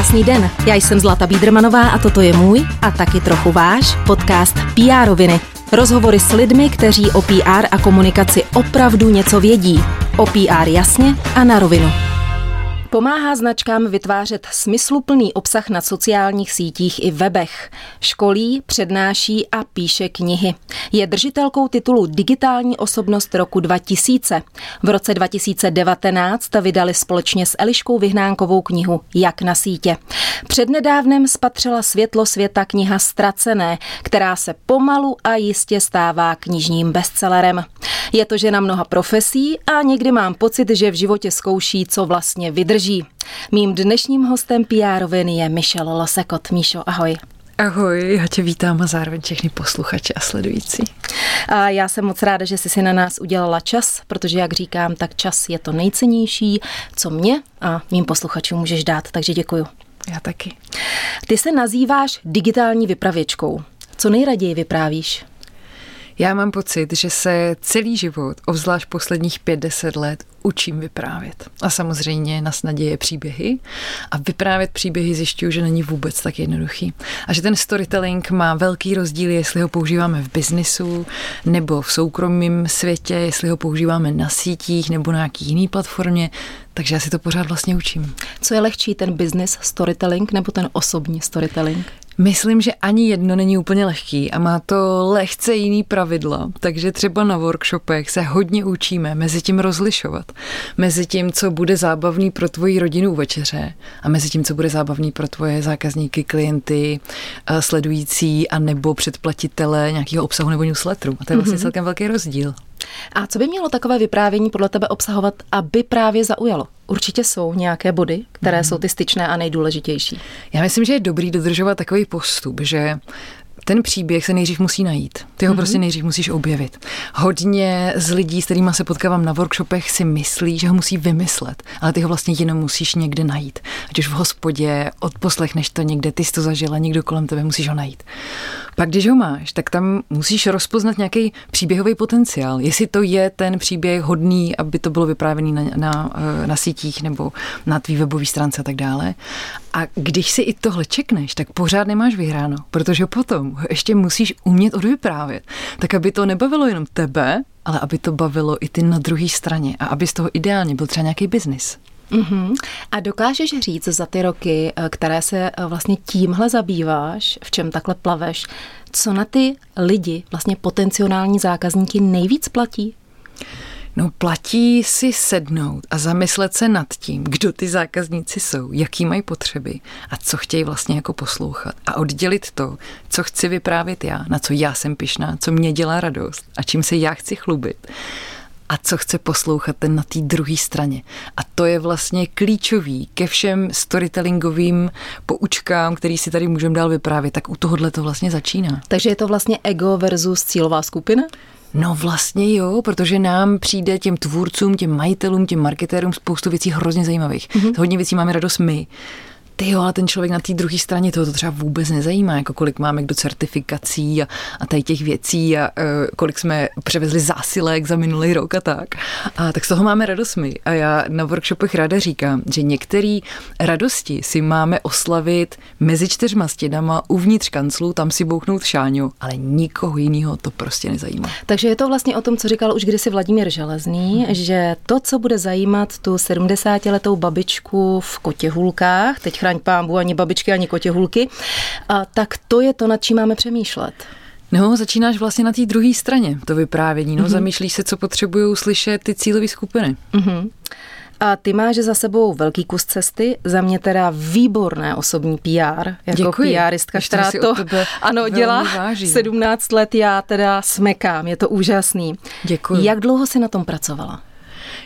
Krásný den, já jsem Zlata Bídrmanová a toto je můj a taky trochu váš podcast PR roviny. Rozhovory s lidmi, kteří o PR a komunikaci opravdu něco vědí. O PR jasně a na rovinu. Pomáhá značkám vytvářet smysluplný obsah na sociálních sítích i webech. Školí, přednáší a píše knihy. Je držitelkou titulu Digitální osobnost roku 2000. V roce 2019 vydali společně s Eliškou Vyhnánkovou knihu Jak na sítě. Přednedávnem spatřila světlo světa kniha Stracené, která se pomalu a jistě stává knižním bestsellerem. Je to žena mnoha profesí a někdy mám pocit, že v životě zkouší, co vlastně vydrží. Mým dnešním hostem PR je Michel Losekot. Míšo, ahoj. Ahoj, já tě vítám a zároveň všechny posluchače a sledující. A já jsem moc ráda, že jsi si na nás udělala čas, protože jak říkám, tak čas je to nejcennější, co mě a mým posluchačům můžeš dát, takže děkuju. Já taky. Ty se nazýváš digitální vypravěčkou. Co nejraději vyprávíš? Já mám pocit, že se celý život, obzvlášť posledních 50 let, učím vyprávět. A samozřejmě na snadě je příběhy. A vyprávět příběhy zjišťuju, že není vůbec tak jednoduchý. A že ten storytelling má velký rozdíl, jestli ho používáme v biznisu nebo v soukromém světě, jestli ho používáme na sítích nebo na nějaký jiný platformě. Takže já si to pořád vlastně učím. Co je lehčí, ten business storytelling nebo ten osobní storytelling? Myslím, že ani jedno není úplně lehký a má to lehce jiný pravidla, takže třeba na workshopech se hodně učíme mezi tím rozlišovat. Mezi tím, co bude zábavný pro tvoji rodinu u večeře a mezi tím, co bude zábavný pro tvoje zákazníky, klienty, eh, sledující a nebo předplatitele nějakého obsahu nebo newsletteru. A to je vlastně mm-hmm. celkem velký rozdíl. A co by mělo takové vyprávění podle tebe obsahovat, aby právě zaujalo? Určitě jsou nějaké body, které mm. jsou ty styčné a nejdůležitější. Já myslím, že je dobrý dodržovat takový postup, že ten příběh se nejdřív musí najít. Ty ho mm-hmm. prostě nejdřív musíš objevit. Hodně z lidí, s kterými se potkávám na workshopech, si myslí, že ho musí vymyslet, ale ty ho vlastně jenom musíš někde najít. Ať už v hospodě, odposlechneš to někde, ty jsi to zažila, někdo kolem tebe, musíš ho najít. Pak, když ho máš, tak tam musíš rozpoznat nějaký příběhový potenciál. Jestli to je ten příběh hodný, aby to bylo vyprávěný na, na, eh, na sítích nebo na tvý webový stránce a tak dále. A když si i tohle čekneš, tak pořád nemáš vyhráno, protože potom ještě musíš umět odvyprávět. Tak, aby to nebavilo jenom tebe, ale aby to bavilo i ty na druhé straně a aby z toho ideálně byl třeba nějaký biznis. Mm-hmm. A dokážeš říct za ty roky, eh, které se eh, vlastně tímhle zabýváš, v čem takhle plaveš, co na ty lidi, vlastně potenciální zákazníky nejvíc platí? No platí si sednout a zamyslet se nad tím, kdo ty zákazníci jsou, jaký mají potřeby a co chtějí vlastně jako poslouchat. A oddělit to, co chci vyprávět já, na co já jsem pišná, co mě dělá radost a čím se já chci chlubit a co chce poslouchat ten na té druhé straně. A to je vlastně klíčový ke všem storytellingovým poučkám, který si tady můžeme dál vyprávět. Tak u tohohle to vlastně začíná. Takže je to vlastně ego versus cílová skupina? No vlastně jo, protože nám přijde těm tvůrcům, těm majitelům, těm marketérům spoustu věcí hrozně zajímavých. Mm-hmm. Hodně věcí máme radost my ty jo, ale ten člověk na té druhé straně toho to třeba vůbec nezajímá, jako kolik máme kdo certifikací a, a tady těch věcí a uh, kolik jsme převezli zásilek za minulý rok a tak. A tak z toho máme radost my. A já na workshopech ráda říkám, že některé radosti si máme oslavit mezi čtyřma stěnama uvnitř kanclu, tam si bouchnout šáňu, ale nikoho jiného to prostě nezajímá. Takže je to vlastně o tom, co říkal už kdysi Vladimír Železný, hmm. že to, co bude zajímat tu 70-letou babičku v Kotěhulkách, teď chraň pámbu, ani babičky, ani kotěhulky, a tak to je to, nad čím máme přemýšlet. No, začínáš vlastně na té druhé straně, to vyprávění. No, mm-hmm. zamýšlíš se, co potřebují slyšet ty cílové skupiny. Mm-hmm. A ty máš za sebou velký kus cesty, za mě teda výborné osobní PR, jako Děkuji. PRistka, která to ano, dělá vážím. 17 let, já teda smekám, je to úžasný. Děkuji. Jak dlouho jsi na tom pracovala?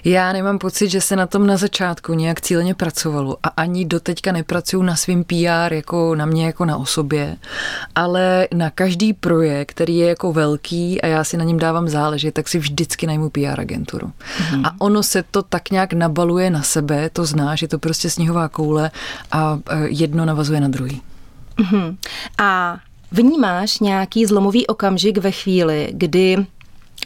Já nemám pocit, že se na tom na začátku nějak cíleně pracovalo a ani doteďka nepracuju na svým PR jako na mě jako na osobě, ale na každý projekt, který je jako velký a já si na něm dávám záležet, tak si vždycky najmu PR agenturu. Mm-hmm. A ono se to tak nějak nabaluje na sebe, to znáš, je to prostě sněhová koule a jedno navazuje na druhý. Mm-hmm. A vnímáš nějaký zlomový okamžik ve chvíli, kdy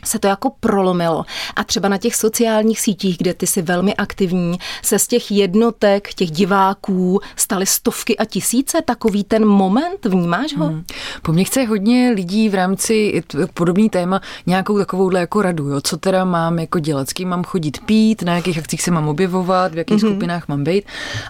se to jako prolomilo. A třeba na těch sociálních sítích, kde ty jsi velmi aktivní, se z těch jednotek, těch diváků staly stovky a tisíce. Takový ten moment, vnímáš ho? Hmm. Po mně chce hodně lidí v rámci podobný téma nějakou takovouhle jako radu, jo? co teda mám jako dělat, s kým mám chodit pít, na jakých akcích se mám objevovat, v jakých hmm. skupinách mám být.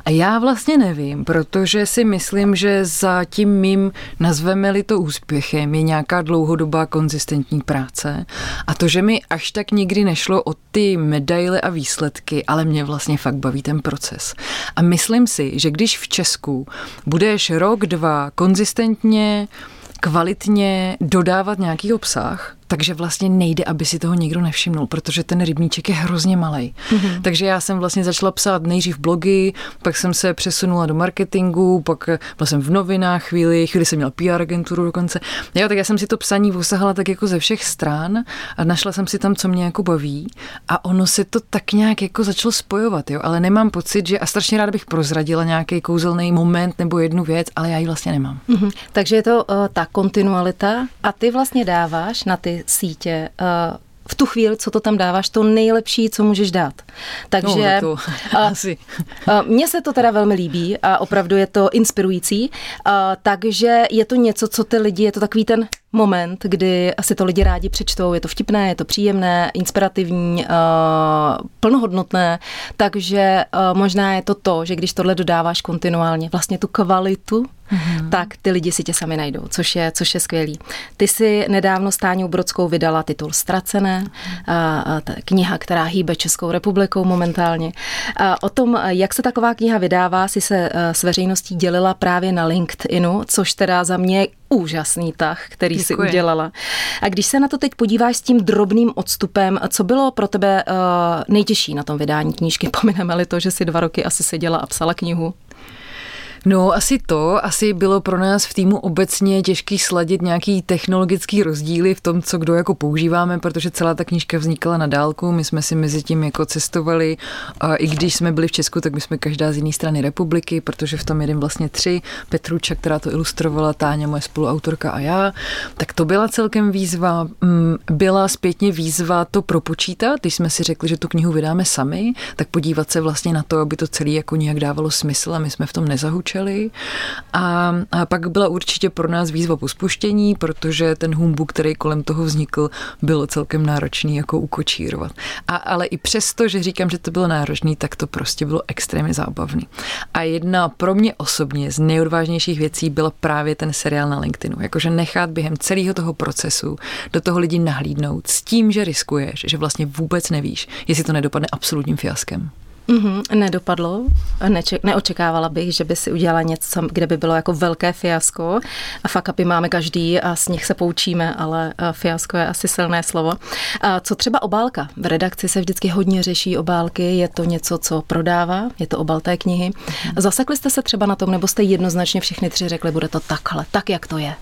A já vlastně nevím, protože si myslím, že za tím mým, nazveme-li to úspěchem, je nějaká dlouhodobá konzistentní práce a to, že mi až tak nikdy nešlo o ty medaile a výsledky, ale mě vlastně fakt baví ten proces. A myslím si, že když v Česku budeš rok, dva konzistentně, kvalitně dodávat nějaký obsah, takže vlastně nejde, aby si toho někdo nevšimnul, protože ten rybníček je hrozně malý. Mm-hmm. Takže já jsem vlastně začala psát nejdřív blogy, pak jsem se přesunula do marketingu, pak byla jsem v novinách chvíli, chvíli jsem měla PR agenturu dokonce. Jo, tak já jsem si to psaní usahala tak jako ze všech stran a našla jsem si tam, co mě jako baví a ono se to tak nějak jako začalo spojovat, jo, ale nemám pocit, že a strašně ráda bych prozradila nějaký kouzelný moment nebo jednu věc, ale já ji vlastně nemám. Mm-hmm. Takže je to uh, ta kontinualita a ty vlastně dáváš na ty sítě uh, v tu chvíli, co to tam dáváš, to nejlepší, co můžeš dát. Takže no, to asi. mně se to teda velmi líbí a opravdu je to inspirující, takže je to něco, co ty lidi, je to takový ten moment, kdy asi to lidi rádi přečtou, je to vtipné, je to příjemné, inspirativní, uh, plnohodnotné, takže uh, možná je to to, že když tohle dodáváš kontinuálně, vlastně tu kvalitu, mm-hmm. tak ty lidi si tě sami najdou, což je, což je skvělý. Ty si nedávno s Táňou Brodskou vydala titul Ztracené, uh, kniha, která hýbe Českou republikou momentálně. O tom, jak se taková kniha vydává, si se s veřejností dělila právě na LinkedInu, což teda za mě úžasný tah, který Děkuji. si udělala. A když se na to teď podíváš s tím drobným odstupem, co bylo pro tebe uh, nejtěžší na tom vydání knížky? Pomineme-li to, že si dva roky asi seděla a psala knihu? No, asi to. Asi bylo pro nás v týmu obecně těžký sladit nějaký technologický rozdíly v tom, co kdo jako používáme, protože celá ta knížka vznikala na dálku. My jsme si mezi tím jako cestovali. I když jsme byli v Česku, tak my jsme každá z jiné strany republiky, protože v tom jedem vlastně tři. Petruča, která to ilustrovala, Táňa, moje spoluautorka a já. Tak to byla celkem výzva. Mm, byla zpětně výzva to propočítat, když jsme si řekli, že tu knihu vydáme sami, tak podívat se vlastně na to, aby to celé jako nějak dávalo smysl a my jsme v tom nezahučili začali. A, a pak byla určitě pro nás výzva po spuštění, protože ten humbu, který kolem toho vznikl, bylo celkem náročný jako ukočírovat. A, ale i přesto, že říkám, že to bylo náročný, tak to prostě bylo extrémně zábavný. A jedna pro mě osobně z nejodvážnějších věcí byla právě ten seriál na LinkedInu. Jakože nechat během celého toho procesu do toho lidi nahlídnout s tím, že riskuješ, že vlastně vůbec nevíš, jestli to nedopadne absolutním fiaskem. Mm-hmm, nedopadlo. Neče- neočekávala bych, že by si udělala něco, kde by bylo jako velké fiasko. A fakt upy máme každý a z nich se poučíme, ale fiasko je asi silné slovo. A co třeba obálka? V redakci se vždycky hodně řeší obálky. Je to něco, co prodává? Je to obal té knihy? Mm-hmm. Zasekli jste se třeba na tom, nebo jste jednoznačně všichni tři řekli, bude to takhle, tak jak to je?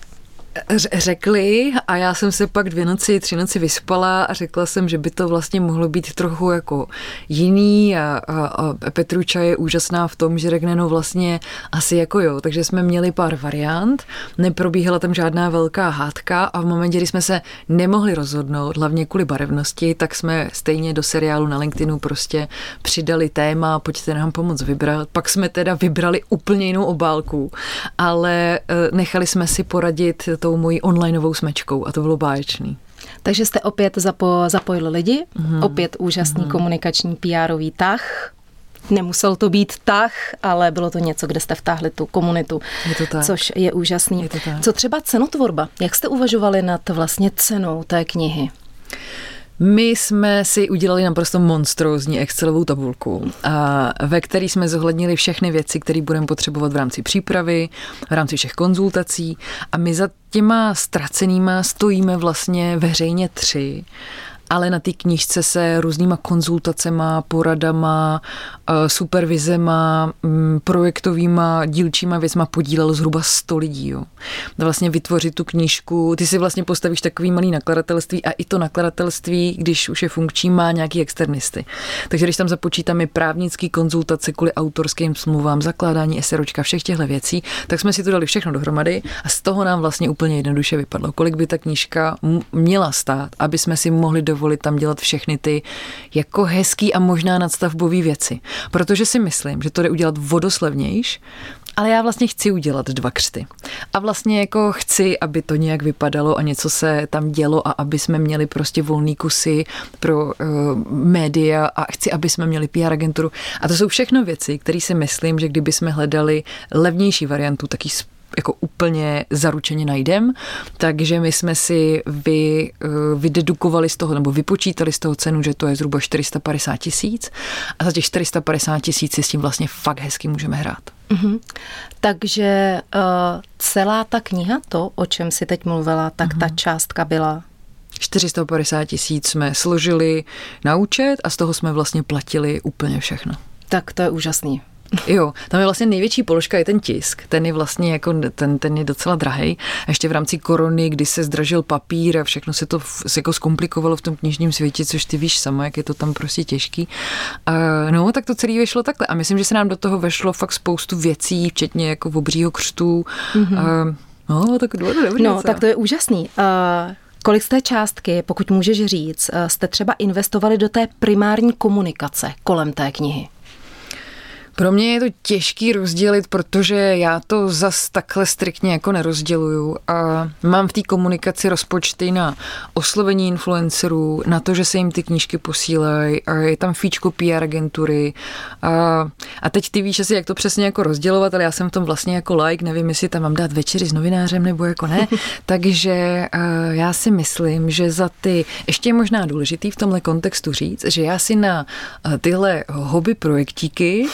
Řekli a já jsem se pak dvě noci, tři noci vyspala a řekla jsem, že by to vlastně mohlo být trochu jako jiný a, a, a Petruča je úžasná v tom, že řekne no vlastně asi jako jo, takže jsme měli pár variant, neprobíhala tam žádná velká hádka a v momentě, kdy jsme se nemohli rozhodnout, hlavně kvůli barevnosti, tak jsme stejně do seriálu na LinkedInu prostě přidali téma, pojďte nám pomoct vybrat, pak jsme teda vybrali úplně jinou obálku, ale eh, nechali jsme si poradit to tou mojí onlineovou smečkou a to bylo báječný. Takže jste opět zapo, zapojili lidi, mm. opět úžasný mm. komunikační PR-ový tah, Nemusel to být tah, ale bylo to něco, kde jste vtáhli tu komunitu, je to tak. což je úžasný. Je to tak. Co třeba cenotvorba? Jak jste uvažovali nad vlastně cenou té knihy? My jsme si udělali naprosto monstrózní Excelovou tabulku, ve které jsme zohlednili všechny věci, které budeme potřebovat v rámci přípravy, v rámci všech konzultací. A my za těma ztracenýma stojíme vlastně veřejně tři ale na té knížce se různýma konzultacema, poradama, eh, supervizema, mm, projektovýma, dílčíma věcma podílelo zhruba 100 lidí. Jo. Vlastně vytvořit tu knížku, ty si vlastně postavíš takový malý nakladatelství a i to nakladatelství, když už je funkční, má nějaký externisty. Takže když tam započítáme právnický konzultace kvůli autorským smluvám, zakládání SROčka, všech těchto věcí, tak jsme si to dali všechno dohromady a z toho nám vlastně úplně jednoduše vypadlo, kolik by ta knížka měla stát, aby jsme si mohli dovolit tam dělat všechny ty jako hezký a možná nadstavbové věci. Protože si myslím, že to jde udělat vodoslevnějš, ale já vlastně chci udělat dva křty. A vlastně jako chci, aby to nějak vypadalo a něco se tam dělo a aby jsme měli prostě volný kusy pro uh, média a chci, aby jsme měli PR agenturu. A to jsou všechno věci, které si myslím, že kdyby jsme hledali levnější variantu, tak ji jako úplně zaručeně najdem, takže my jsme si vy, eh, vydedukovali z toho, nebo vypočítali z toho cenu, že to je zhruba 450 tisíc a za těch 450 tisíc si s tím vlastně fakt hezky můžeme hrát. Mm-hmm. Takže uh, celá ta kniha, to, o čem si teď mluvila, tak mm-hmm. ta mhm. částka byla 450 tisíc jsme složili na účet a z toho jsme vlastně platili úplně všechno. Tak to je úžasný. Jo, tam je vlastně největší položka je ten tisk. Ten je vlastně jako, ten, ten je docela drahý. A ještě v rámci korony, kdy se zdražil papír a všechno se to se jako zkomplikovalo v tom knižním světě, což ty víš sama, jak je to tam prostě těžký. A, no, tak to celé vyšlo takhle. A myslím, že se nám do toho vešlo fakt spoustu věcí, včetně jako obřího křtu. Mm-hmm. A, no, tak dobrý, dobrý. No, tak to je úžasný. Uh... Kolik z té částky, pokud můžeš říct, jste třeba investovali do té primární komunikace kolem té knihy? Pro mě je to těžký rozdělit, protože já to zas takhle striktně jako nerozděluju a mám v té komunikaci rozpočty na oslovení influencerů, na to, že se jim ty knížky posílají a je tam fíčko PR agentury. A, a teď ty víš asi, jak to přesně jako rozdělovat, ale já jsem v tom vlastně jako like, nevím, jestli tam mám dát večeři s novinářem nebo jako ne, takže já si myslím, že za ty, ještě je možná důležitý v tomhle kontextu říct, že já si na tyhle hobby projektíky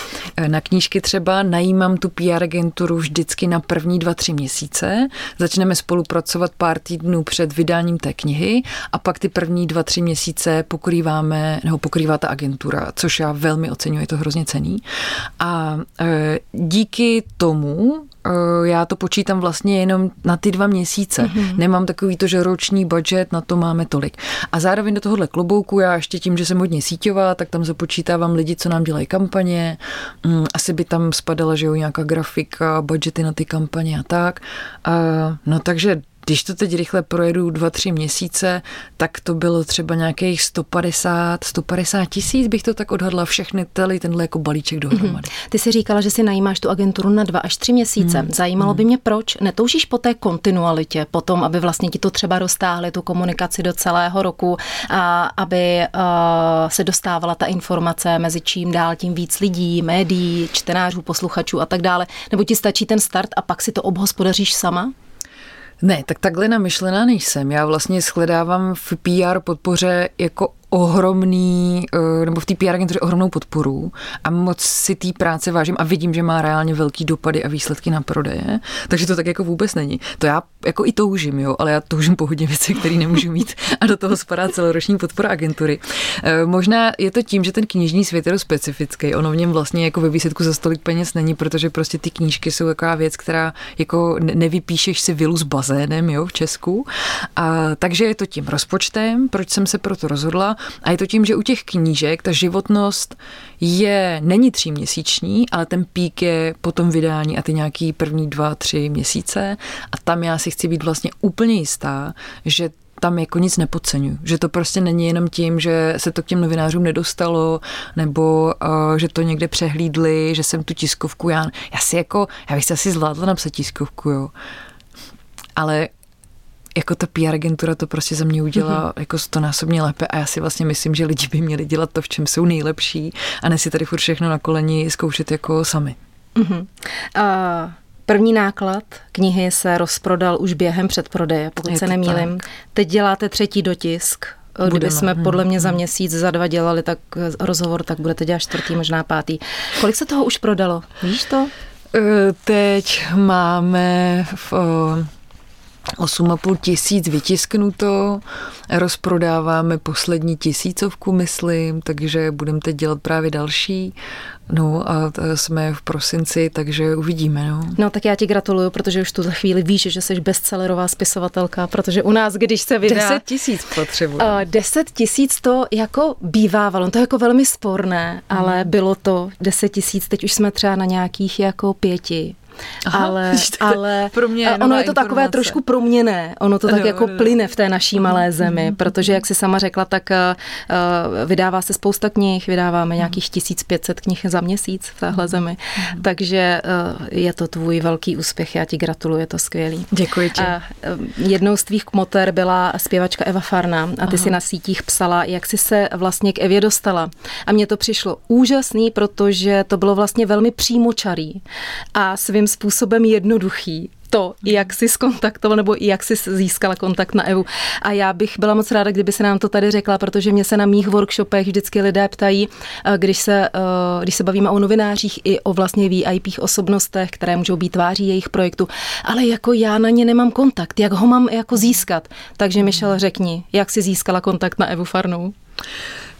na knížky třeba najímám tu PR agenturu vždycky na první dva, tři měsíce. Začneme spolupracovat pár týdnů před vydáním té knihy a pak ty první dva, tři měsíce pokrýváme, nebo pokrývá ta agentura, což já velmi oceňuji, je to hrozně cený. A e, díky tomu Eh, já to počítám vlastně jenom na ty dva měsíce. Mm-hmm. Nemám takový to, že roční budget, na to máme tolik. A zároveň do tohohle klobouku, já ještě tím, že jsem hodně síťová, tak tam započítávám lidi, co nám dělají kampaně. Mm, asi by tam spadala, že jo, nějaká grafika, budgety na ty kampaně a tak. Uh, no takže když to teď rychle projedu dva, tři měsíce, tak to bylo třeba nějakých 150, 150 tisíc, bych to tak odhadla všechny tely, tenhle jako balíček dohromady. Mm-hmm. Ty si říkala, že si najímáš tu agenturu na dva až tři měsíce. Mm. Zajímalo mm. by mě, proč netoužíš po té kontinualitě, potom, aby vlastně ti to třeba roztáhli tu komunikaci do celého roku a aby uh, se dostávala ta informace mezi čím dál tím víc lidí, médií, čtenářů, posluchačů a tak dále. Nebo ti stačí ten start a pak si to obhospodaříš sama? Ne, tak takhle namyšlená nejsem. Já vlastně shledávám v PR podpoře jako ohromný, eh, nebo v té PR agentuře ohromnou podporu a moc si té práce vážím a vidím, že má reálně velký dopady a výsledky na prodeje, takže to tak jako vůbec není. To já jako i toužím, jo, ale já toužím po hodně věcí, které nemůžu mít a do toho spadá celoroční podpora agentury. Eh, možná je to tím, že ten knižní svět je specifický, ono v něm vlastně jako ve výsledku za stolik peněz není, protože prostě ty knížky jsou taková věc, která jako nevypíšeš si vilu s bazénem, jo, v Česku. A, takže je to tím rozpočtem, proč jsem se proto rozhodla a je to tím, že u těch knížek ta životnost je, není tříměsíční, ale ten pík je po tom vydání a ty nějaký první dva, tři měsíce a tam já si chci být vlastně úplně jistá, že tam jako nic nepodceňuji. Že to prostě není jenom tím, že se to k těm novinářům nedostalo, nebo uh, že to někde přehlídli, že jsem tu tiskovku, já, já si jako, já bych si asi zvládla napsat tiskovku, jo. Ale jako ta PR agentura to prostě za mě udělá mm-hmm. jako stonásobně lépe a já si vlastně myslím, že lidi by měli dělat to, v čem jsou nejlepší a ne si tady furt všechno na koleni zkoušet jako sami. Mm-hmm. Uh... První náklad knihy se rozprodal už během předprodeje, pokud Je se nemýlim. Tak. Teď děláte třetí dotisk. Kdyby jsme mhm, podle mě za mhm. měsíc, za dva dělali tak rozhovor, tak budete dělat čtvrtý, možná pátý. Kolik se toho už prodalo? Víš to? Eh, teď máme v, 8,5 tisíc vytisknuto, rozprodáváme poslední tisícovku, myslím, takže budeme teď dělat právě další. No a jsme v prosinci, takže uvidíme. No. no tak já ti gratuluju, protože už tu chvíli víš, že jsi bestsellerová spisovatelka, protože u nás, když se vydá... 10 tisíc potřebuje. Uh, 10 tisíc to jako bývávalo, to je jako velmi sporné, hmm. ale bylo to 10 tisíc, teď už jsme třeba na nějakých jako pěti. Aha, ale, ale pro mě ono je to informace. takové trošku proměné, ono to tak no, jako no, plyne v té naší malé zemi, mm, protože jak si sama řekla, tak uh, vydává se spousta knih, vydáváme nějakých 1500 knih za měsíc v téhle zemi, mm. takže uh, je to tvůj velký úspěch, já ti gratuluji, je to skvělý. Děkuji ti. A, uh, jednou z tvých kmoter byla zpěvačka Eva Farna a ty Aha. si na sítích psala, jak jsi se vlastně k Evě dostala. A mně to přišlo úžasný, protože to bylo vlastně velmi přímočarý a svým svým způsobem jednoduchý to, jak jsi skontaktoval nebo jak jsi získala kontakt na Evu. A já bych byla moc ráda, kdyby se nám to tady řekla, protože mě se na mých workshopech vždycky lidé ptají, eh, když se, eh, když se bavíme o novinářích i o vlastně VIP osobnostech, které můžou být tváří jejich projektu, ale jako já na ně nemám kontakt, jak ho mám jako získat. Takže Michelle, řekni, jak jsi získala kontakt na Evu Farnou?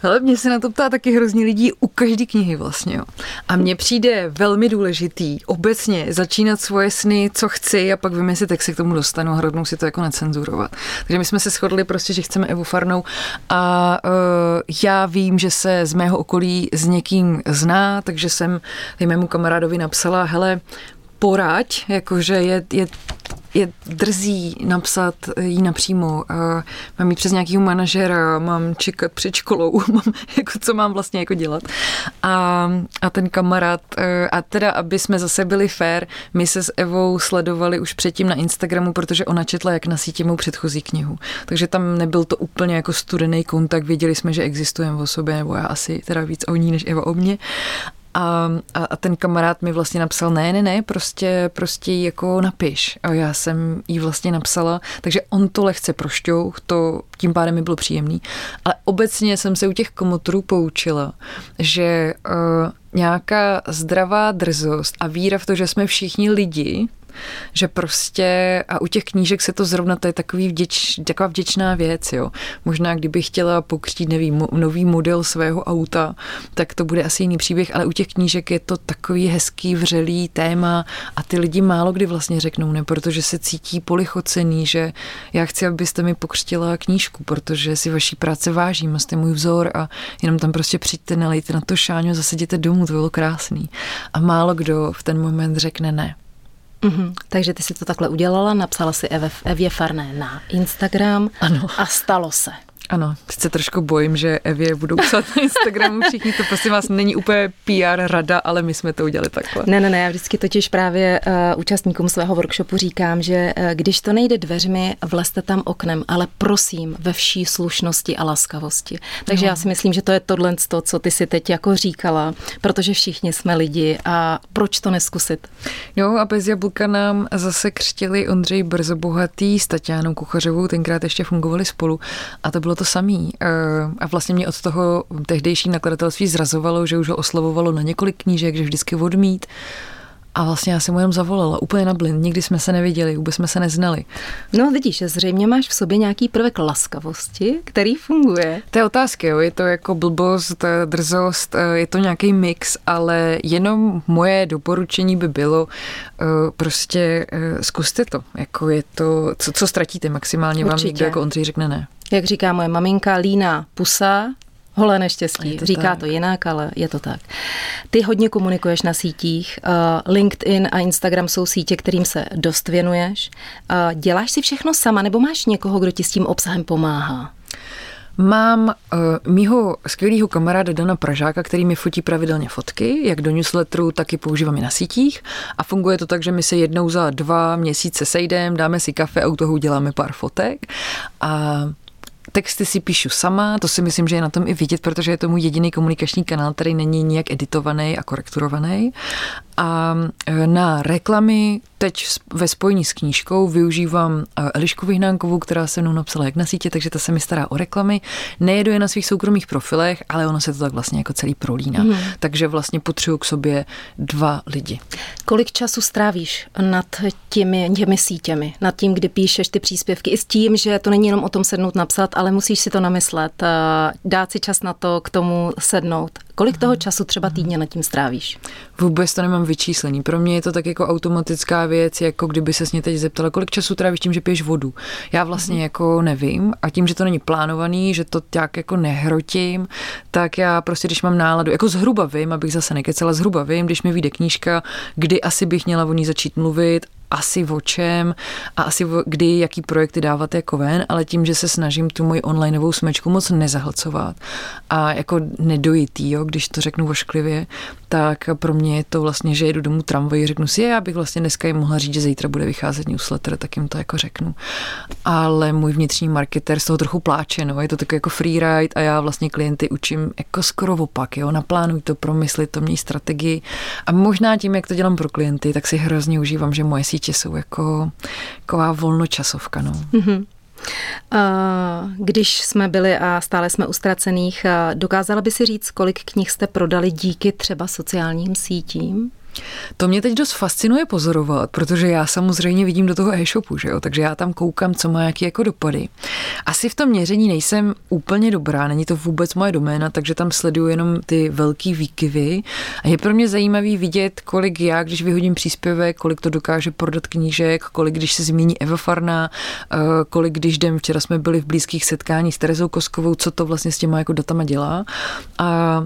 Ale mě se na to ptá taky hrozně lidí u každé knihy vlastně. Jo. A mně přijde velmi důležitý obecně začínat svoje sny, co chci a pak vymyslet, jak se k tomu dostanu a hrodnou si to jako necenzurovat. Takže my jsme se shodli prostě, že chceme Evu Farnou a uh, já vím, že se z mého okolí s někým zná, takže jsem mému kamarádovi napsala, hele, poraď, jakože je, je je drzí napsat jí napřímo. Mám jít přes nějakého manažera, mám čekat před školou, mám, jako, co mám vlastně jako dělat. A, a ten kamarád, e, a teda, aby jsme zase byli fair, my se s Evou sledovali už předtím na Instagramu, protože ona četla jak na sítě mou předchozí knihu. Takže tam nebyl to úplně jako studený kontakt, věděli jsme, že existujeme o sobě, nebo já asi teda víc o ní, než Eva o mě. A, a, a ten kamarád mi vlastně napsal, ne, ne, ne, prostě, prostě jako napiš. A já jsem jí vlastně napsala, takže on to lehce prošťouch, to tím pádem mi bylo příjemný. Ale obecně jsem se u těch komotrů poučila, že uh, nějaká zdravá drzost a víra v to, že jsme všichni lidi, že prostě a u těch knížek se to zrovna, to je takový vděč, taková vděčná věc, jo. Možná kdybych chtěla pokřtít nevím, nový model svého auta, tak to bude asi jiný příběh, ale u těch knížek je to takový hezký, vřelý téma a ty lidi málo kdy vlastně řeknou ne, protože se cítí polichocený, že já chci, abyste mi pokřtila knížku, protože si vaší práce vážím a jste můj vzor a jenom tam prostě přijďte, nalejte na to šáňu zase domů, to bylo krásný. A málo kdo v ten moment řekne ne. Mm-hmm. Takže ty si to takhle udělala, napsala si Evě, Farné na Instagram ano. a stalo se. Ano, teď se trošku bojím, že Evě budou psát na Instagramu všichni, to prosím vás není úplně PR rada, ale my jsme to udělali takhle. Ne, ne, ne, já vždycky totiž právě uh, účastníkům svého workshopu říkám, že uh, když to nejde dveřmi, vlezte tam oknem, ale prosím ve vší slušnosti a laskavosti. Takže no. já si myslím, že to je tohle, co ty si teď jako říkala, protože všichni jsme lidi a proč to neskusit? Jo a bez jablka nám zase křtili Ondřej Brzobohatý s Tatianou Kuchařovou, tenkrát ještě fungovali spolu a to bylo bylo to samý. Eh, a vlastně mě od toho tehdejší nakladatelství zrazovalo, že už ho oslovovalo na několik knížek, že vždycky odmít. A vlastně já jsem mu jenom zavolala, úplně na blin. Nikdy jsme se neviděli, vůbec jsme se neznali. No vidíš, zřejmě máš v sobě nějaký prvek laskavosti, který funguje. To je otázka, jo. je to jako blbost, eh, drzost, eh, je to nějaký mix, ale jenom moje doporučení by bylo prostě zkuste to. Jako je to, co, co ztratíte maximálně, Určitě. vám někdo jako Ondřej řekne ne. Jak říká moje maminka, líná pusa, holé neštěstí. To Říká tak. to jinak, ale je to tak. Ty hodně komunikuješ na sítích. Uh, LinkedIn a Instagram jsou sítě, kterým se dost věnuješ. Uh, děláš si všechno sama nebo máš někoho, kdo ti s tím obsahem pomáhá? Mám uh, mýho skvělého kamaráda Dana Pražáka, který mi fotí pravidelně fotky, jak do newsletteru, tak i používám i na sítích. A funguje to tak, že my se jednou za dva měsíce sejdeme, dáme si kafe a u toho uděláme pár fotek. A Texty si píšu sama, to si myslím, že je na tom i vidět, protože je to můj jediný komunikační kanál, který není nijak editovaný a korekturovaný. A e, na reklamy teď ve spojení s knížkou využívám e, Elišku Vyhnánkovou, která se mnou napsala jak na sítě, takže ta se mi stará o reklamy. Nejedu je na svých soukromých profilech, ale ono se to tak vlastně jako celý prolíná. Hmm. Takže vlastně potřebuji k sobě dva lidi. Kolik času strávíš nad těmi, těmi sítěmi, nad tím, kdy píšeš ty příspěvky, i s tím, že to není jenom o tom sednout napsat, ale musíš si to namyslet, e, dát si čas na to k tomu sednout. Kolik toho času třeba týdně nad tím strávíš? Vůbec to nemám vyčíslení. Pro mě je to tak jako automatická věc, jako kdyby se mě teď zeptala, kolik času trávíš tím, že piješ vodu. Já vlastně mm. jako nevím a tím, že to není plánovaný, že to tak jako nehrotím, tak já prostě, když mám náladu, jako zhruba vím, abych zase nekecela, zhruba vím, když mi vyjde knížka, kdy asi bych měla o ní začít mluvit asi o čem a asi o, kdy, jaký projekty dávat jako ven, ale tím, že se snažím tu moji onlineovou smečku moc nezahlcovat a jako nedojitý, jo, když to řeknu vošklivě, tak pro mě je to vlastně, že jedu domů tramvaj, řeknu si, já bych vlastně dneska jim mohla říct, že zítra bude vycházet newsletter, tak jim to jako řeknu. Ale můj vnitřní marketer z toho trochu pláče, no, je to takový jako freeride a já vlastně klienty učím jako skoro opak, jo, naplánuj to, promysli to, měj strategii a možná tím, jak to dělám pro klienty, tak si hrozně užívám, že moje sítě jsou jako taková volnočasovka, no. Mm-hmm. Když jsme byli a stále jsme u ztracených, dokázala by si říct, kolik knih jste prodali díky třeba sociálním sítím? To mě teď dost fascinuje pozorovat, protože já samozřejmě vidím do toho e-shopu, že jo? takže já tam koukám, co má jaký jako dopady. Asi v tom měření nejsem úplně dobrá, není to vůbec moje doména, takže tam sleduju jenom ty velký výkyvy a je pro mě zajímavý vidět, kolik já, když vyhodím příspěvek, kolik to dokáže prodat knížek, kolik když se zmíní Eva Farna, eh, kolik když jdem, včera jsme byli v blízkých setkání s Terezou Koskovou, co to vlastně s těma jako datama dělá. A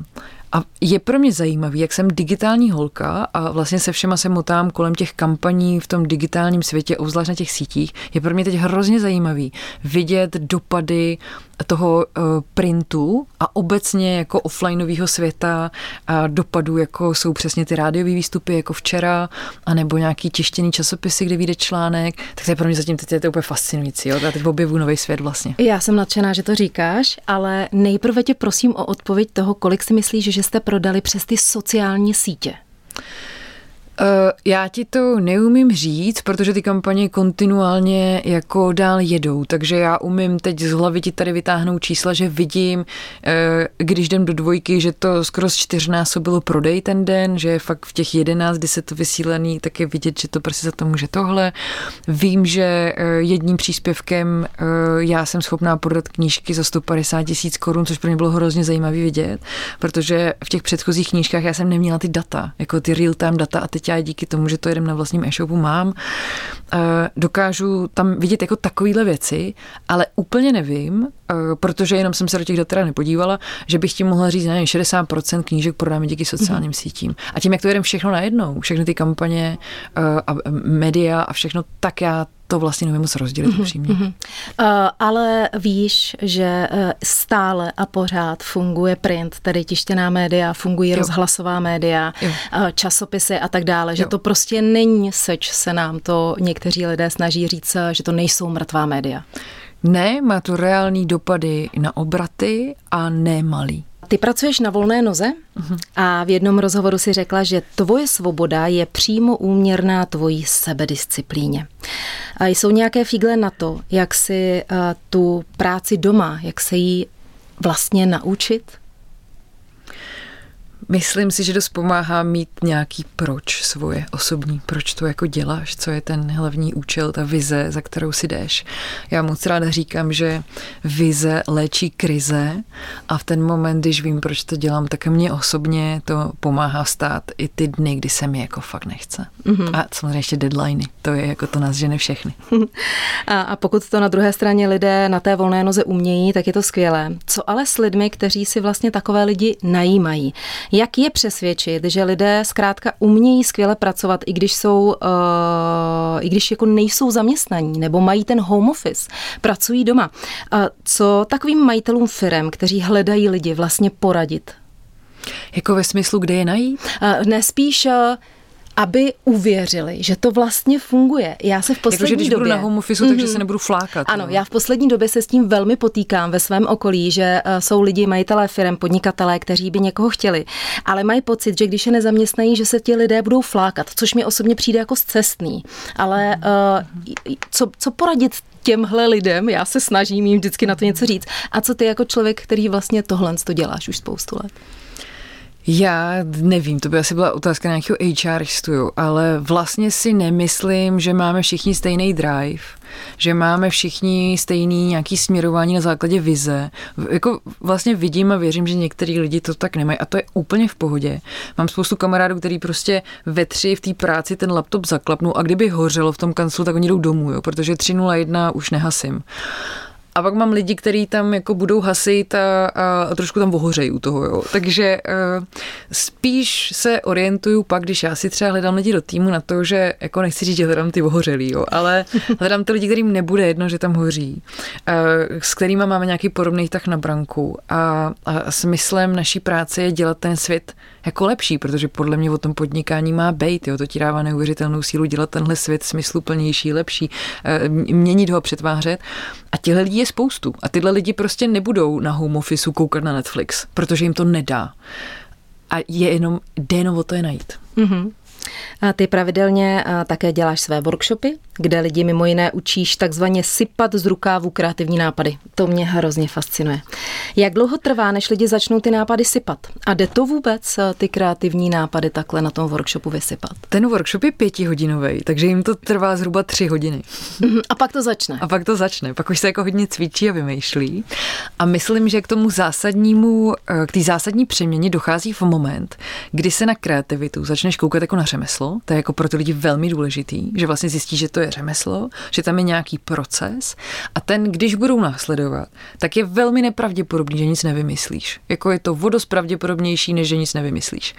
a je pro mě zajímavý, jak jsem digitální holka a vlastně se všema se motám kolem těch kampaní v tom digitálním světě, obzvlášť na těch sítích, je pro mě teď hrozně zajímavý vidět dopady toho uh, printu a obecně jako offlineového světa a dopadů, jako jsou přesně ty rádiové výstupy, jako včera, anebo nějaký tištěný časopisy, kde vyjde článek, tak to je pro mě zatím teď je to úplně fascinující. Jo? Já teď objevu nový svět vlastně. Já jsem nadšená, že to říkáš, ale nejprve tě prosím o odpověď toho, kolik si myslíš, že jste prodali přes ty sociální sítě. Eh, já ti to neumím říct, protože ty kampaně kontinuálně jako dál jedou, takže já umím teď z hlavy ti tady vytáhnout čísla, že vidím, eh, když jdem do dvojky, že to skoro z čtyřnásobilo prodej ten den, že je fakt v těch jedenáct, kdy se to vysílený, tak je vidět, že to prostě za to může tohle. Vím, že eh, jedním příspěvkem já jsem schopná prodat knížky za 150 tisíc korun, což pro mě bylo hrozně zajímavé vidět, protože v těch předchozích knížkách já jsem neměla ty data, jako ty real-time data a teď já díky tomu, že to jedem na vlastním e-shopu mám, eh, dokážu tam vidět jako takovéhle věci, ale úplně nevím, eh, protože jenom jsem se do těch dat teda nepodívala, že bych tím mohla říct, nevím, 60% knížek prodáme díky sociálním mm-hmm. sítím. A tím, jak to jedem všechno najednou, všechny ty kampaně eh, a média a všechno, tak já to vlastně nevím moc rozdělit mm-hmm, upřímně. Mm-hmm. Uh, ale víš, že uh, stále a pořád funguje print, tedy tištěná média, fungují jo. rozhlasová média, jo. Uh, časopisy a tak dále, že jo. to prostě není seč, se nám to někteří lidé snaží říct, že to nejsou mrtvá média. Ne, má to reální dopady na obraty a ne malý. Ty pracuješ na volné noze a v jednom rozhovoru si řekla, že tvoje svoboda je přímo úměrná tvojí sebedisciplíně. A jsou nějaké figle na to, jak si uh, tu práci doma, jak se jí vlastně naučit? Myslím si, že dost pomáhá mít nějaký proč svoje osobní, proč to jako děláš, co je ten hlavní účel, ta vize, za kterou si jdeš. Já moc ráda říkám, že vize léčí krize a v ten moment, když vím, proč to dělám, tak mě osobně to pomáhá vstát i ty dny, kdy se mi jako fakt nechce. Mm-hmm. A samozřejmě ještě deadliny, to je jako to nás žene všechny. a, a pokud to na druhé straně lidé na té volné noze umějí, tak je to skvělé. Co ale s lidmi, kteří si vlastně takové lidi najímají? Jak je přesvědčit, že lidé zkrátka umějí skvěle pracovat, i když jsou, uh, i když jako nejsou zaměstnaní nebo mají ten home office, pracují doma. Uh, co takovým majitelům firm, kteří hledají lidi, vlastně poradit? Jako ve smyslu, kde je najít? Uh, ne, spíš uh, aby uvěřili, že to vlastně funguje. Já se v poslední jako, že když době... budu na home office, mm-hmm. takže mhm. se nebudu flákat. Ano, jo. já v poslední době se s tím velmi potýkám ve svém okolí, že uh, jsou lidi, majitelé firm, podnikatelé, kteří by někoho chtěli, ale mají pocit, že když je nezaměstnají, že se ti lidé budou flákat, což mi osobně přijde jako zcestný. Ale uh, co, co poradit těmhle lidem, já se snažím jim vždycky na to něco říct. A co ty jako člověk, který vlastně tohle to děláš už spoustu let? Já nevím, to by asi byla otázka nějakého HRistu, ale vlastně si nemyslím, že máme všichni stejný drive, že máme všichni stejný nějaký směrování na základě vize. Jako vlastně vidím a věřím, že některý lidi to tak nemají a to je úplně v pohodě. Mám spoustu kamarádů, který prostě ve tři v té práci ten laptop zaklapnou a kdyby hořelo v tom kanclu, tak oni jdou domů, jo, protože 301 už nehasím. A pak mám lidi, kteří tam jako budou hasit a, a, a trošku tam ohořejí u toho. Jo. Takže uh, spíš se orientuju pak, když já si třeba hledám lidi do týmu na to, že jako nechci říct, že hledám ty ohořelý, jo, ale hledám ty lidi, kterým nebude jedno, že tam hoří, uh, s kterými máme nějaký podobný tak na branku. A, a smyslem naší práce je dělat ten svět jako lepší, protože podle mě o tom podnikání má být. Jo. To ti dává neuvěřitelnou sílu dělat tenhle svět smysluplnější, lepší, uh, měnit ho, přetvářet. A těchto lidí je spoustu. A tyhle lidi prostě nebudou na home office koukat na Netflix, protože jim to nedá. A je jenom, jde jenom o to je najít. Mm-hmm. A ty pravidelně také děláš své workshopy, kde lidi mimo jiné učíš takzvaně sypat z rukávu kreativní nápady. To mě hrozně fascinuje. Jak dlouho trvá, než lidi začnou ty nápady sypat? A jde to vůbec ty kreativní nápady takhle na tom workshopu vysypat? Ten workshop je pětihodinový, takže jim to trvá zhruba tři hodiny. Mhm, a pak to začne. A pak to začne. Pak už se jako hodně cvičí a vymýšlí. A myslím, že k tomu zásadnímu, eh, k té zásadní přeměně dochází v moment, kdy se na kreativitu začneš koukat jako na řemeslo. To je jako pro ty lidi velmi důležitý, že vlastně zjistí, že to je řemeslo, že tam je nějaký proces a ten, když budou následovat, tak je velmi nepravděpodobný, že nic nevymyslíš. Jako je to vodost pravděpodobnější, než že nic nevymyslíš.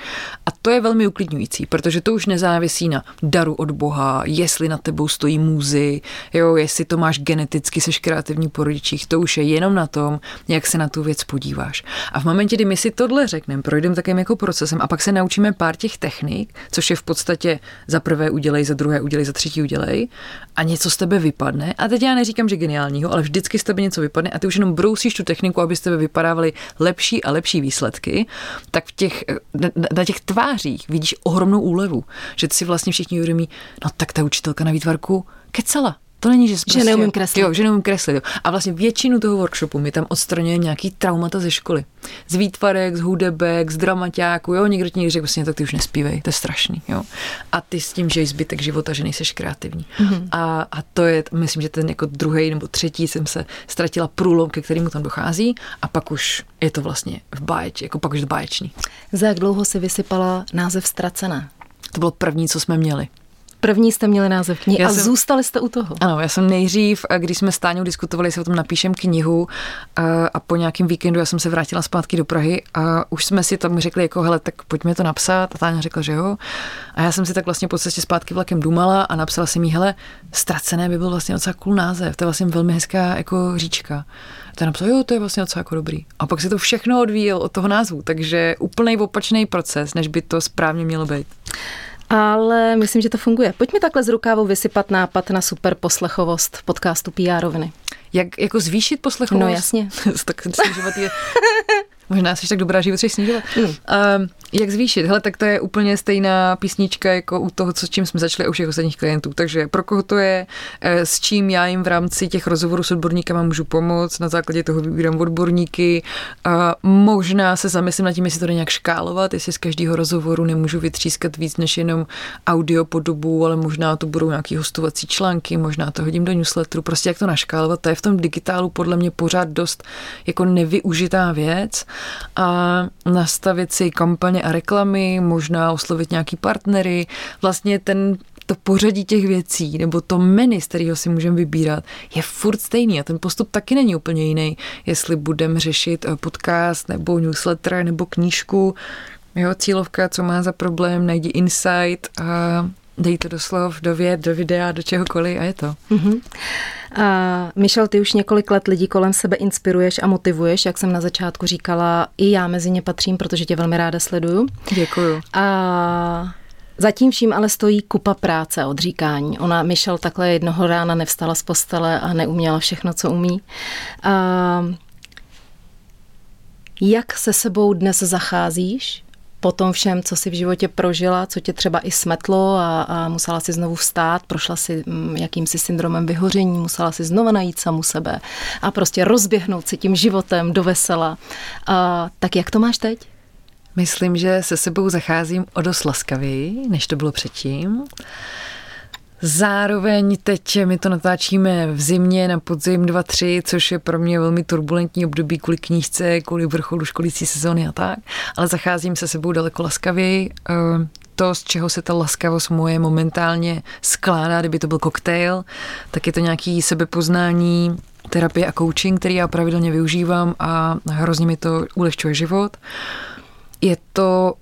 A to je velmi uklidňující, protože to už nezávisí na daru od Boha, jestli na tebou stojí můzy, jo, jestli to máš geneticky, seš kreativní po rodičích, to už je jenom na tom, jak se na tu věc podíváš. A v momentě, kdy my si tohle řekneme, projdeme takým jako procesem a pak se naučíme pár těch technik, což je v podstatě za prvé udělej, za druhé udělej, za třetí udělej, a něco z tebe vypadne. A teď já neříkám, že geniálního, ale vždycky z tebe něco vypadne a ty už jenom brousíš tu techniku, aby z tebe vypadávaly lepší a lepší výsledky, tak v těch, na, na těch tvářích vidíš ohromnou úlevu, že ty si vlastně všichni uvědomí, no tak ta učitelka na výtvarku kecala, to není, že, prostě, že neumím kreslit. Jo, že neumím kreslit. Jo. A vlastně většinu toho workshopu mi tam odstraňuje nějaký traumata ze školy. Z výtvarek, z hudebek, z dramaťáku, jo, někdo ti řekl vlastně, tak ty už nespívej, to je strašný, jo. A ty s tím, že jsi zbytek života, že nejseš kreativní. Mm-hmm. A, a, to je, myslím, že ten jako druhý nebo třetí jsem se ztratila průlom, ke kterému tam dochází a pak už je to vlastně v báječ, jako pak už báječný. Za jak dlouho si vysypala název Ztracená? To bylo první, co jsme měli. První jste měli název knihy a jsem, zůstali jste u toho. Ano, já jsem nejdřív, když jsme s Táňou diskutovali, jestli o tom napíšem knihu a, a po nějakém víkendu já jsem se vrátila zpátky do Prahy a už jsme si tam řekli, jako hele, tak pojďme to napsat a Táňa řekla, že jo. A já jsem si tak vlastně po cestě zpátky vlakem dumala a napsala si mi, hele, ztracené by byl vlastně docela cool název, to je vlastně velmi hezká jako říčka. A napsal, jo, to je vlastně docela jako dobrý. A pak se to všechno odvíjel od toho názvu, takže úplný opačný proces, než by to správně mělo být ale myslím, že to funguje. Pojďme takhle z rukávu vysypat nápad na super poslechovost podcastu PR roviny. Jak jako zvýšit poslechovost? No jasně. tak snižovat je... Možná jsi tak dobrá, že ji snižovat. Mm. Um, jak zvýšit? Hele, tak to je úplně stejná písnička jako u toho, co, s čím jsme začali u všech ostatních klientů. Takže pro koho to je, eh, s čím já jim v rámci těch rozhovorů s odborníkama můžu pomoct, na základě toho vybírám odborníky. A možná se zamyslím nad tím, jestli to jde nějak škálovat, jestli z každého rozhovoru nemůžu vytřískat víc než jenom audio podobu, ale možná to budou nějaký hostovací články, možná to hodím do newsletteru, prostě jak to naškálovat, to je v tom digitálu podle mě pořád dost jako nevyužitá věc a nastavit si kampaně a reklamy, možná oslovit nějaký partnery, vlastně ten to pořadí těch věcí, nebo to menu, z kterého si můžeme vybírat, je furt stejný a ten postup taky není úplně jiný, jestli budeme řešit eh, podcast, nebo newsletter, nebo knížku, jo, cílovka, co má za problém, najdi insight a dej to do slov, do věd, do videa, do čehokoliv a je to. Mm-hmm. A Michal, ty už několik let lidí kolem sebe inspiruješ a motivuješ, jak jsem na začátku říkala, i já mezi ně patřím, protože tě velmi ráda sleduju. Děkuju. A Zatím vším ale stojí kupa práce a odříkání. Ona, Michelle, takhle jednoho rána nevstala z postele a neuměla všechno, co umí. A jak se sebou dnes zacházíš? Po tom všem, co si v životě prožila, co tě třeba i smetlo a, a musela si znovu vstát, prošla si mm, jakýmsi syndromem vyhoření, musela si znova najít samu sebe a prostě rozběhnout si tím životem do vesela. A, tak jak to máš teď? Myslím, že se sebou zacházím o dost laskavěji, než to bylo předtím. Zároveň teď my to natáčíme v zimě na podzim 2-3, což je pro mě velmi turbulentní období kvůli knížce, kvůli vrcholu školící sezóny a tak, ale zacházím se sebou daleko laskavěji. Eh, to, z čeho se ta laskavost moje momentálně skládá, kdyby to byl koktejl, tak je to nějaký sebepoznání, terapie a coaching, který já pravidelně využívám a hrozně mi to ulehčuje život. Je to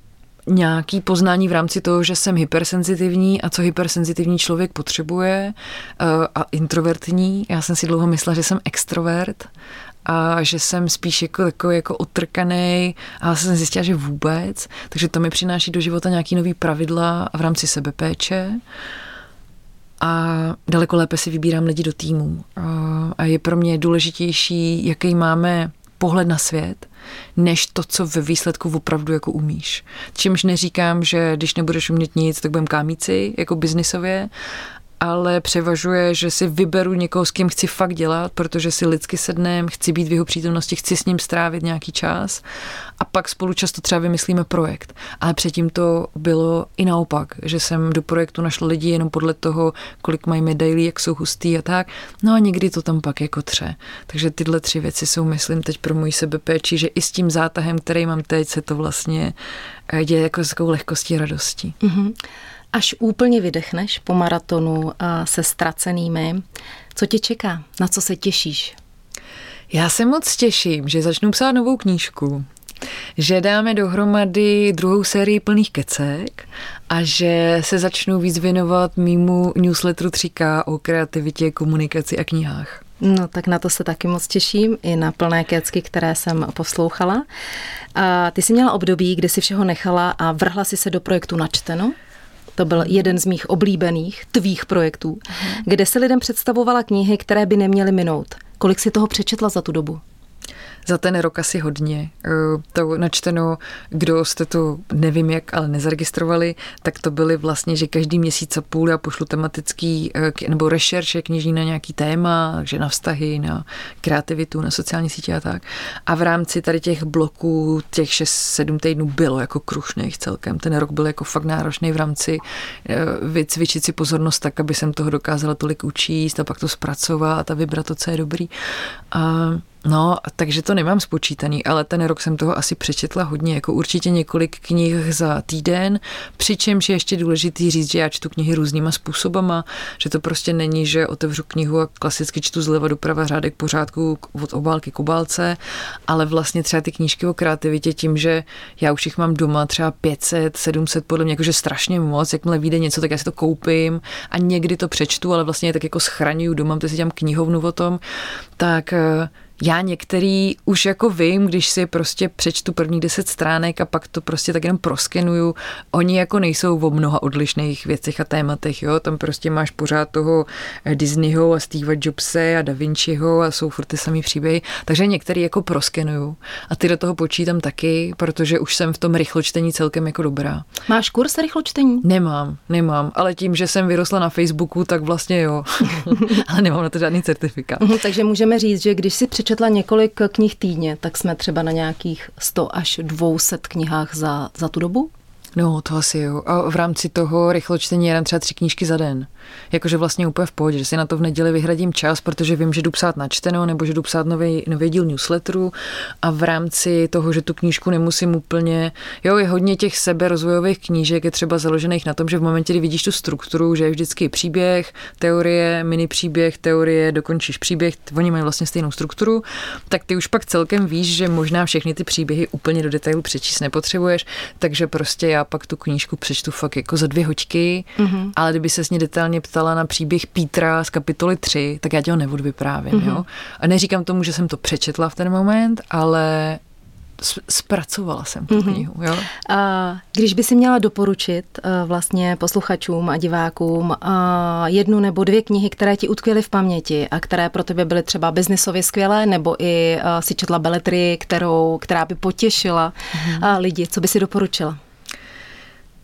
nějaký poznání v rámci toho, že jsem hypersenzitivní a co hypersenzitivní člověk potřebuje eh, a introvertní. Já jsem si dlouho myslela, že jsem extrovert a že jsem spíš jako, jako, jako otrkaný a jsem zjistila, že vůbec. Takže to mi přináší do života nějaký nový pravidla v rámci sebepéče a daleko lépe si vybírám lidi do týmu. A je pro mě důležitější, jaký máme pohled na svět, než to, co ve výsledku opravdu jako umíš. Čímž neříkám, že když nebudeš umět nic, tak budeme kámíci, jako biznisově, ale převažuje, že si vyberu někoho, s kým chci fakt dělat, protože si lidsky sednem, chci být v jeho přítomnosti, chci s ním strávit nějaký čas a pak spolu často třeba vymyslíme projekt. Ale předtím to bylo i naopak, že jsem do projektu našla lidi jenom podle toho, kolik mají medailí, jak jsou hustý a tak. No a někdy to tam pak jako tře. Takže tyhle tři věci jsou, myslím, teď pro můj sebepéči, že i s tím zátahem, který mám teď, se to vlastně děje jako s takovou lehkostí radostí. Mm-hmm až úplně vydechneš po maratonu se ztracenými, co tě čeká? Na co se těšíš? Já se moc těším, že začnu psát novou knížku, že dáme dohromady druhou sérii plných kecek a že se začnu víc věnovat mýmu newsletteru 3K o kreativitě, komunikaci a knihách. No tak na to se taky moc těším, i na plné kecky, které jsem poslouchala. A ty jsi měla období, kdy si všeho nechala a vrhla si se do projektu Načteno? To byl jeden z mých oblíbených tvých projektů, uh-huh. kde se lidem představovala knihy, které by neměly minout. Kolik si toho přečetla za tu dobu? Za ten rok asi hodně. Eh, to načteno, kdo jste to nevím jak, ale nezaregistrovali, tak to byly vlastně, že každý měsíc a půl já pošlu tematický eh, nebo rešerše knižní na nějaký téma, takže na vztahy, na kreativitu, na sociální sítě a tak. A v rámci tady těch bloků, těch 6-7 týdnů bylo jako krušných celkem. Ten rok byl jako fakt náročný v rámci eh, vycvičit si pozornost tak, aby jsem toho dokázala tolik učíst a pak to zpracovat a vybrat to, co je dobrý. A No, takže to nemám spočítaný, ale ten rok jsem toho asi přečetla hodně, jako určitě několik knih za týden, přičemž je ještě důležitý říct, že já čtu knihy různýma způsobama, že to prostě není, že otevřu knihu a klasicky čtu zleva doprava řádek pořádku od obálky k obálce, ale vlastně třeba ty knížky o kreativitě tím, že já už jich mám doma třeba 500, 700, podle mě jakože strašně moc, jakmile vyjde něco, tak já si to koupím a někdy to přečtu, ale vlastně je tak jako schraňuju doma, to si dělám knihovnu o tom, tak eh, já některý už jako vím, když si prostě přečtu první deset stránek a pak to prostě tak jenom proskenuju. Oni jako nejsou o mnoha odlišných věcech a tématech, jo. Tam prostě máš pořád toho Disneyho a Steve Jobse a Da Vinciho a jsou furt ty samý příběhy. Takže některý jako proskenuju. A ty do toho počítám taky, protože už jsem v tom rychločtení celkem jako dobrá. Máš kurz rychločtení? Nemám, nemám. Ale tím, že jsem vyrostla na Facebooku, tak vlastně jo. ale nemám na to žádný certifikát. Takže můžeme říct, že když si přečetla několik knih týdně, tak jsme třeba na nějakých 100 až 200 knihách za, za tu dobu? No, to asi jo. A v rámci toho rychločtení jedem třeba tři knížky za den. Jakože vlastně úplně v pohodě, že si na to v neděli vyhradím čas, protože vím, že jdu psát načteno nebo že jdu psát nový, nový díl newsletteru a v rámci toho, že tu knížku nemusím úplně, jo, je hodně těch seberozvojových knížek, je třeba založených na tom, že v momentě, kdy vidíš tu strukturu, že je vždycky příběh, teorie, mini příběh, teorie, dokončíš příběh, oni mají vlastně stejnou strukturu, tak ty už pak celkem víš, že možná všechny ty příběhy úplně do detailu přečíst nepotřebuješ, takže prostě já pak tu knížku přečtu fakt jako za dvě hoďky, mm-hmm. ale kdyby se s ní detailně ptala na příběh Pítra z kapitoly 3, tak já tě ho neodvyprávím, mm-hmm. jo. A neříkám tomu, že jsem to přečetla v ten moment, ale zpracovala jsem tu mm-hmm. knihu. Jo? A když by si měla doporučit uh, vlastně posluchačům a divákům uh, jednu nebo dvě knihy, které ti utkvěly v paměti a které pro tebe byly třeba biznisově skvělé, nebo i uh, si četla beletry, kterou, která by potěšila mm-hmm. lidi, co by si doporučila?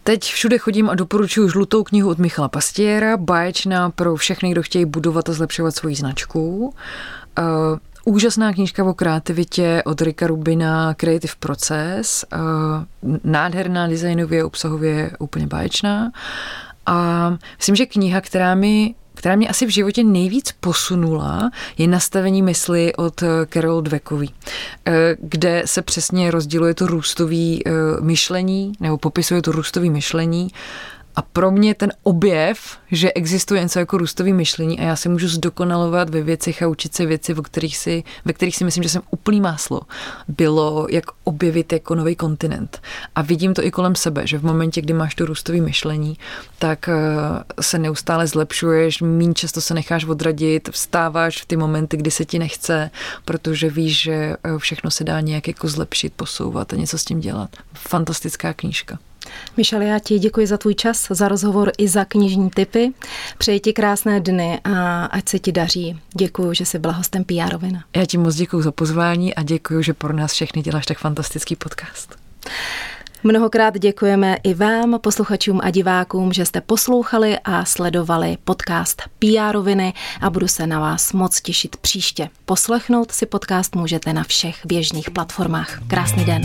Teď všude chodím a doporučuji žlutou knihu od Michala Pastiera, báječná pro všechny, kdo chtějí budovat a zlepšovat svoji značku. Uh, Úžasná knížka o kreativitě od Rika Rubina, Creative Process. Uh, nádherná designově, obsahově úplně báječná. A myslím, že kniha, která mi která mě asi v životě nejvíc posunula, je nastavení mysli od Carol Dweckový, eh, kde se přesně rozděluje to růstové eh, myšlení, nebo popisuje to růstové myšlení a pro mě ten objev, že existuje něco jako růstový myšlení a já se můžu zdokonalovat ve věcech a učit se věci, o kterých si, ve kterých si myslím, že jsem úplný máslo, bylo jak objevit jako nový kontinent. A vidím to i kolem sebe, že v momentě, kdy máš to růstový myšlení, tak eh, se neustále zlepšuješ, méně často se necháš odradit, vstáváš v ty momenty, kdy se ti nechce, protože víš, že eh, všechno se dá nějak jako zlepšit, posouvat a něco s tím dělat. Fantastická knížka. Michal, já ti děkuji za tvůj čas, za rozhovor i za knižní typy. Přeji ti krásné dny a ať se ti daří. Děkuji, že jsi byla hostem PR Rovina. Já ti moc děkuji za pozvání a děkuji, že pro nás všechny děláš tak fantastický podcast. Mnohokrát děkujeme i vám, posluchačům a divákům, že jste poslouchali a sledovali podcast PR Roviny a budu se na vás moc těšit příště. Poslechnout si podcast můžete na všech běžných platformách. Krásný den.